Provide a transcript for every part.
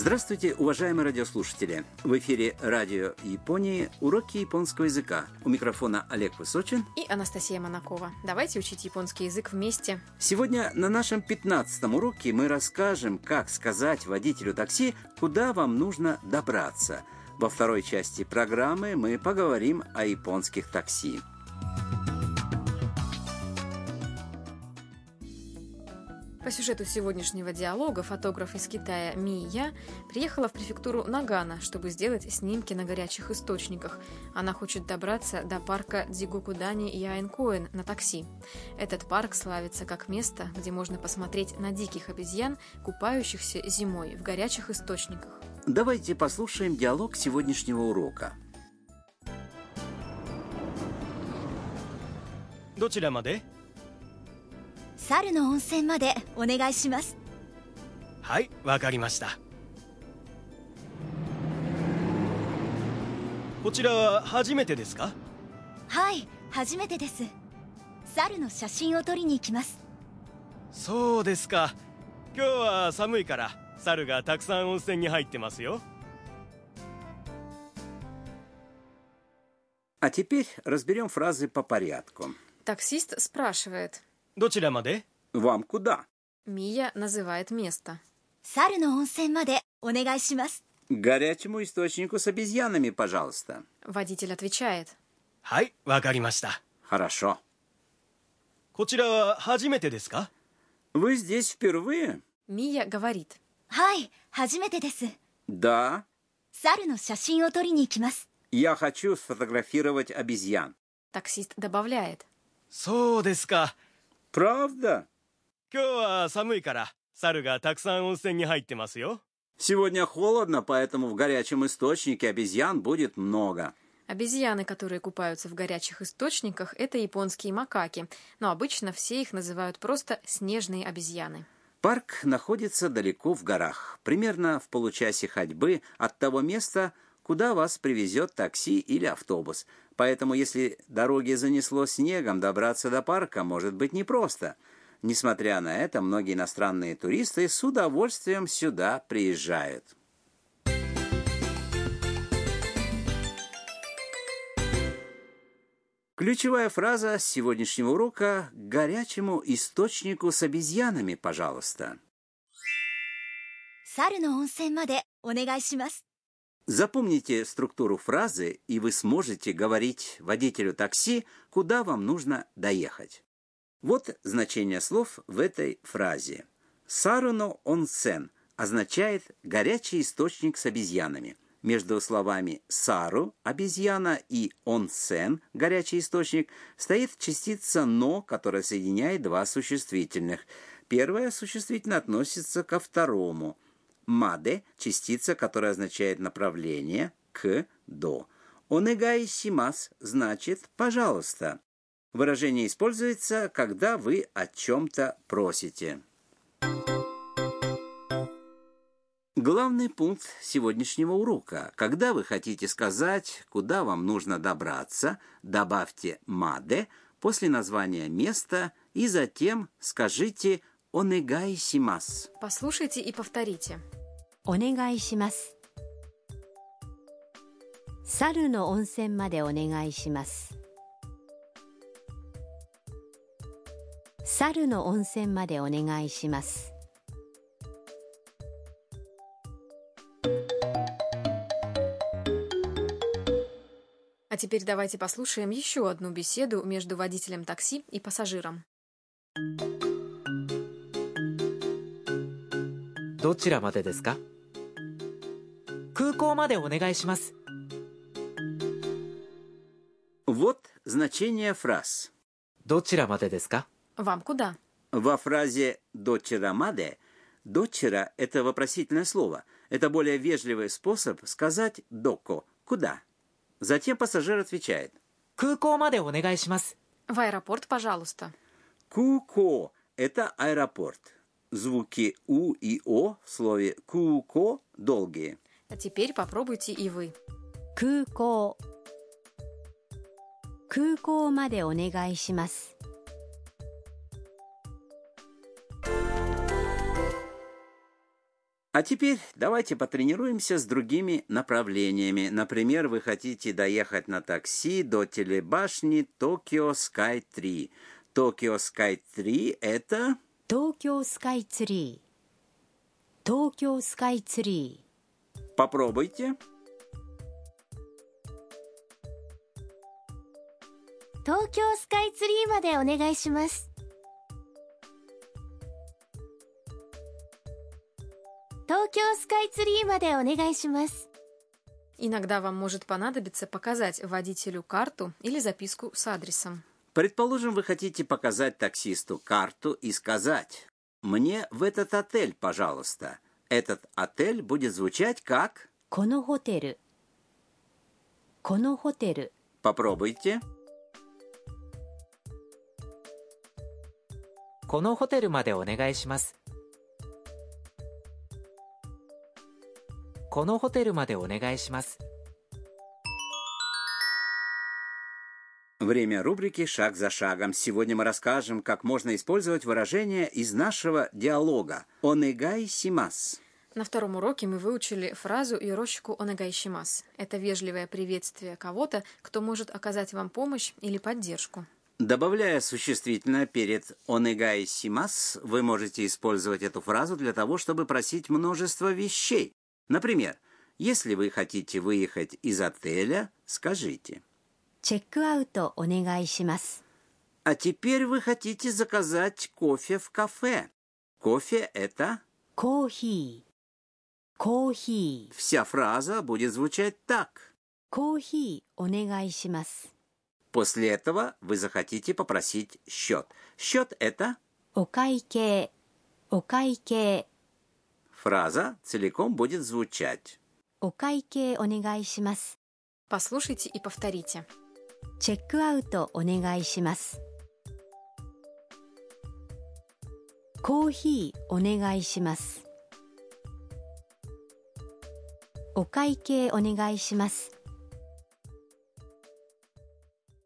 Здравствуйте, уважаемые радиослушатели! В эфире радио Японии уроки японского языка. У микрофона Олег Высочин и Анастасия Монакова. Давайте учить японский язык вместе. Сегодня на нашем пятнадцатом уроке мы расскажем, как сказать водителю такси, куда вам нужно добраться. Во второй части программы мы поговорим о японских такси. По сюжету сегодняшнего диалога фотограф из Китая Ми Я приехала в префектуру Нагана, чтобы сделать снимки на горячих источниках. Она хочет добраться до парка Дзигокудани Яэнкоэн на такси. Этот парк славится как место, где можно посмотреть на диких обезьян, купающихся зимой в горячих источниках. Давайте послушаем диалог сегодняшнего урока. どちらまで 猿の温泉までお願いしますはいわかりましたこちらは初めてですかはい初めてです猿の写真を撮りに行きますそうですか今日は寒いから猿がたくさん温泉に入ってますよ А теперь разберем фразы по порядку. Таксист спрашивает. どちらまで Вам куда? Мия называет место. 猿の温泉までお願いします К горячему источнику с обезьянами, пожалуйста. Водитель отвечает. はいわかりました Хорошо. こちらは初めてですか Вы здесь впервые? Мия говорит. はい初めてです Да. 猿の写真を撮りに行きます Я хочу сфотографировать обезьян. Таксист добавляет. そうですか Правда? Сегодня холодно, поэтому в горячем источнике обезьян будет много. Обезьяны, которые купаются в горячих источниках, это японские макаки, но обычно все их называют просто снежные обезьяны. Парк находится далеко в горах, примерно в получасе ходьбы от того места, куда вас привезет такси или автобус – Поэтому, если дороги занесло снегом, добраться до парка может быть непросто. Несмотря на это, многие иностранные туристы с удовольствием сюда приезжают. Ключевая фраза сегодняшнего урока «к горячему источнику с обезьянами, пожалуйста». 猿の温泉までお願いします Запомните структуру фразы, и вы сможете говорить водителю такси, куда вам нужно доехать. Вот значение слов в этой фразе. «Саруно онсен» означает «горячий источник с обезьянами». Между словами «сару» – обезьяна и «онсен» – горячий источник – стоит частица «но», которая соединяет два существительных. Первое существительное относится ко второму – Маде – частица, которая означает направление, к, до. Онегай симас значит «пожалуйста». Выражение используется, когда вы о чем-то просите. Главный пункт сегодняшнего урока. Когда вы хотите сказать, куда вам нужно добраться, добавьте «маде» после названия места и затем скажите «онегай симас». Послушайте и повторите. お願いします猿の温泉までお願いします猿の温泉までお願いします А теперь давайте послушаем еще одну беседу между водителем такси и пассажиром. どちらまでですか 空港までお願いします Вот значение фраз. どちらまでですか Вам куда? Во фразе «дочера маде» «дочера» — это вопросительное слово. Это более вежливый способ сказать «доко» — «куда». Затем пассажир отвечает 空港までお願いします В аэропорт, пожалуйста. «куко» — это аэропорт. Звуки «у» и «о» в слове «куко» долгие. А теперь попробуйте и вы. А теперь давайте потренируемся с другими направлениями. Например, вы хотите доехать на такси до телебашни Токио Sky 3. Токио Sky 3 это... Токио Sky 3. Токио Sky 3. Попробуйте. Токио Скай Цри までお願いします。東京スカイツリーまでお願いします。Иногда вам может понадобиться показать водителю карту или записку с адресом. Предположим, вы хотите показать таксисту карту и сказать «Мне в этот отель, пожалуйста». Этот отель будет звучать как... このホテルこのホテル Попробуйте. このホテルまでお願いしますこのホテルまでお願いします Время рубрики «Шаг за шагом». Сегодня мы расскажем, как можно использовать выражение из нашего диалога «Онегай симас». На втором уроке мы выучили фразу «Йорошику онагайшимас». Это вежливое приветствие кого-то, кто может оказать вам помощь или поддержку. Добавляя существительное перед «онегай симас», вы можете использовать эту фразу для того, чтобы просить множество вещей. Например, если вы хотите выехать из отеля, скажите. А теперь вы хотите заказать кофе в кафе. Кофе это? Кофе. Кофе. Вся фраза будет звучать так. Кофе онегайшимас. После этого вы захотите попросить счет. Счет это? Окайке. Окайке. Фраза целиком будет звучать. Окайке онегайшимас. Послушайте и повторите. チェックアウトお願いしますコーヒーお願いしますお会計お願いします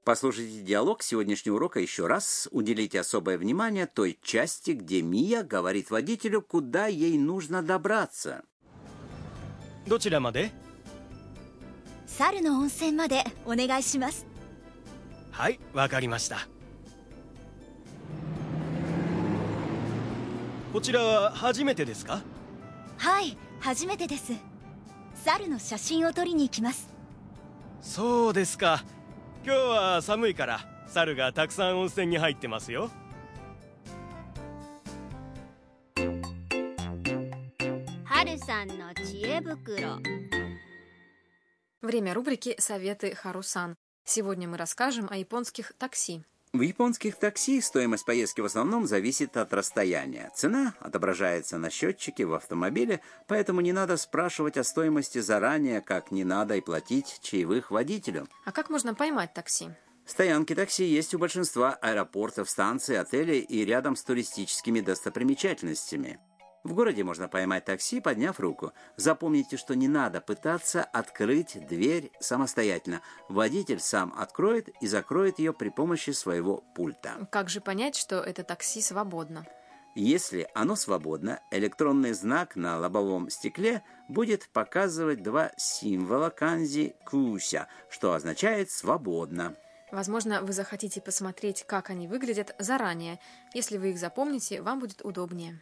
Послушайте диалог сегодняшнего урока еще раз. Уделите особое внимание той части, где Мия говорит водителю, куда ей нужно добраться. どちらまで猿の温泉までお願いします はいわかりましたこちらは初めてですかはい初めてです猿の写真を撮りに行きますそうですか今日は寒いから猿がたくさん温泉に入ってますよ春さんの知恵袋 Время рубрики «Советы Харусан». Сегодня мы расскажем о японских такси. В японских такси стоимость поездки в основном зависит от расстояния. Цена отображается на счетчике в автомобиле, поэтому не надо спрашивать о стоимости заранее, как не надо и платить чаевых водителю. А как можно поймать такси? Стоянки такси есть у большинства аэропортов, станций, отелей и рядом с туристическими достопримечательностями. В городе можно поймать такси, подняв руку. Запомните, что не надо пытаться открыть дверь самостоятельно. Водитель сам откроет и закроет ее при помощи своего пульта. Как же понять, что это такси свободно? Если оно свободно, электронный знак на лобовом стекле будет показывать два символа канзи «куся», что означает «свободно». Возможно, вы захотите посмотреть, как они выглядят заранее. Если вы их запомните, вам будет удобнее.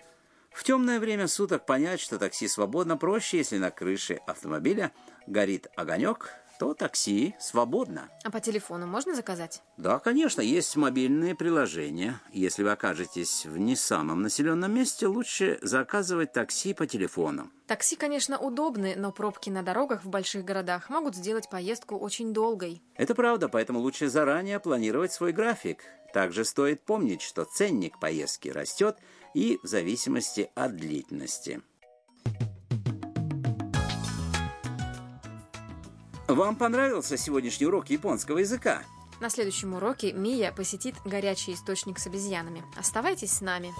В темное время суток понять, что такси свободно, проще, если на крыше автомобиля горит огонек, то такси свободно. А по телефону можно заказать? Да, конечно, есть мобильные приложения. Если вы окажетесь в не самом населенном месте, лучше заказывать такси по телефону. Такси, конечно, удобны, но пробки на дорогах в больших городах могут сделать поездку очень долгой. Это правда, поэтому лучше заранее планировать свой график. Также стоит помнить, что ценник поездки растет и в зависимости от длительности. Вам понравился сегодняшний урок японского языка? На следующем уроке Мия посетит горячий источник с обезьянами. Оставайтесь с нами.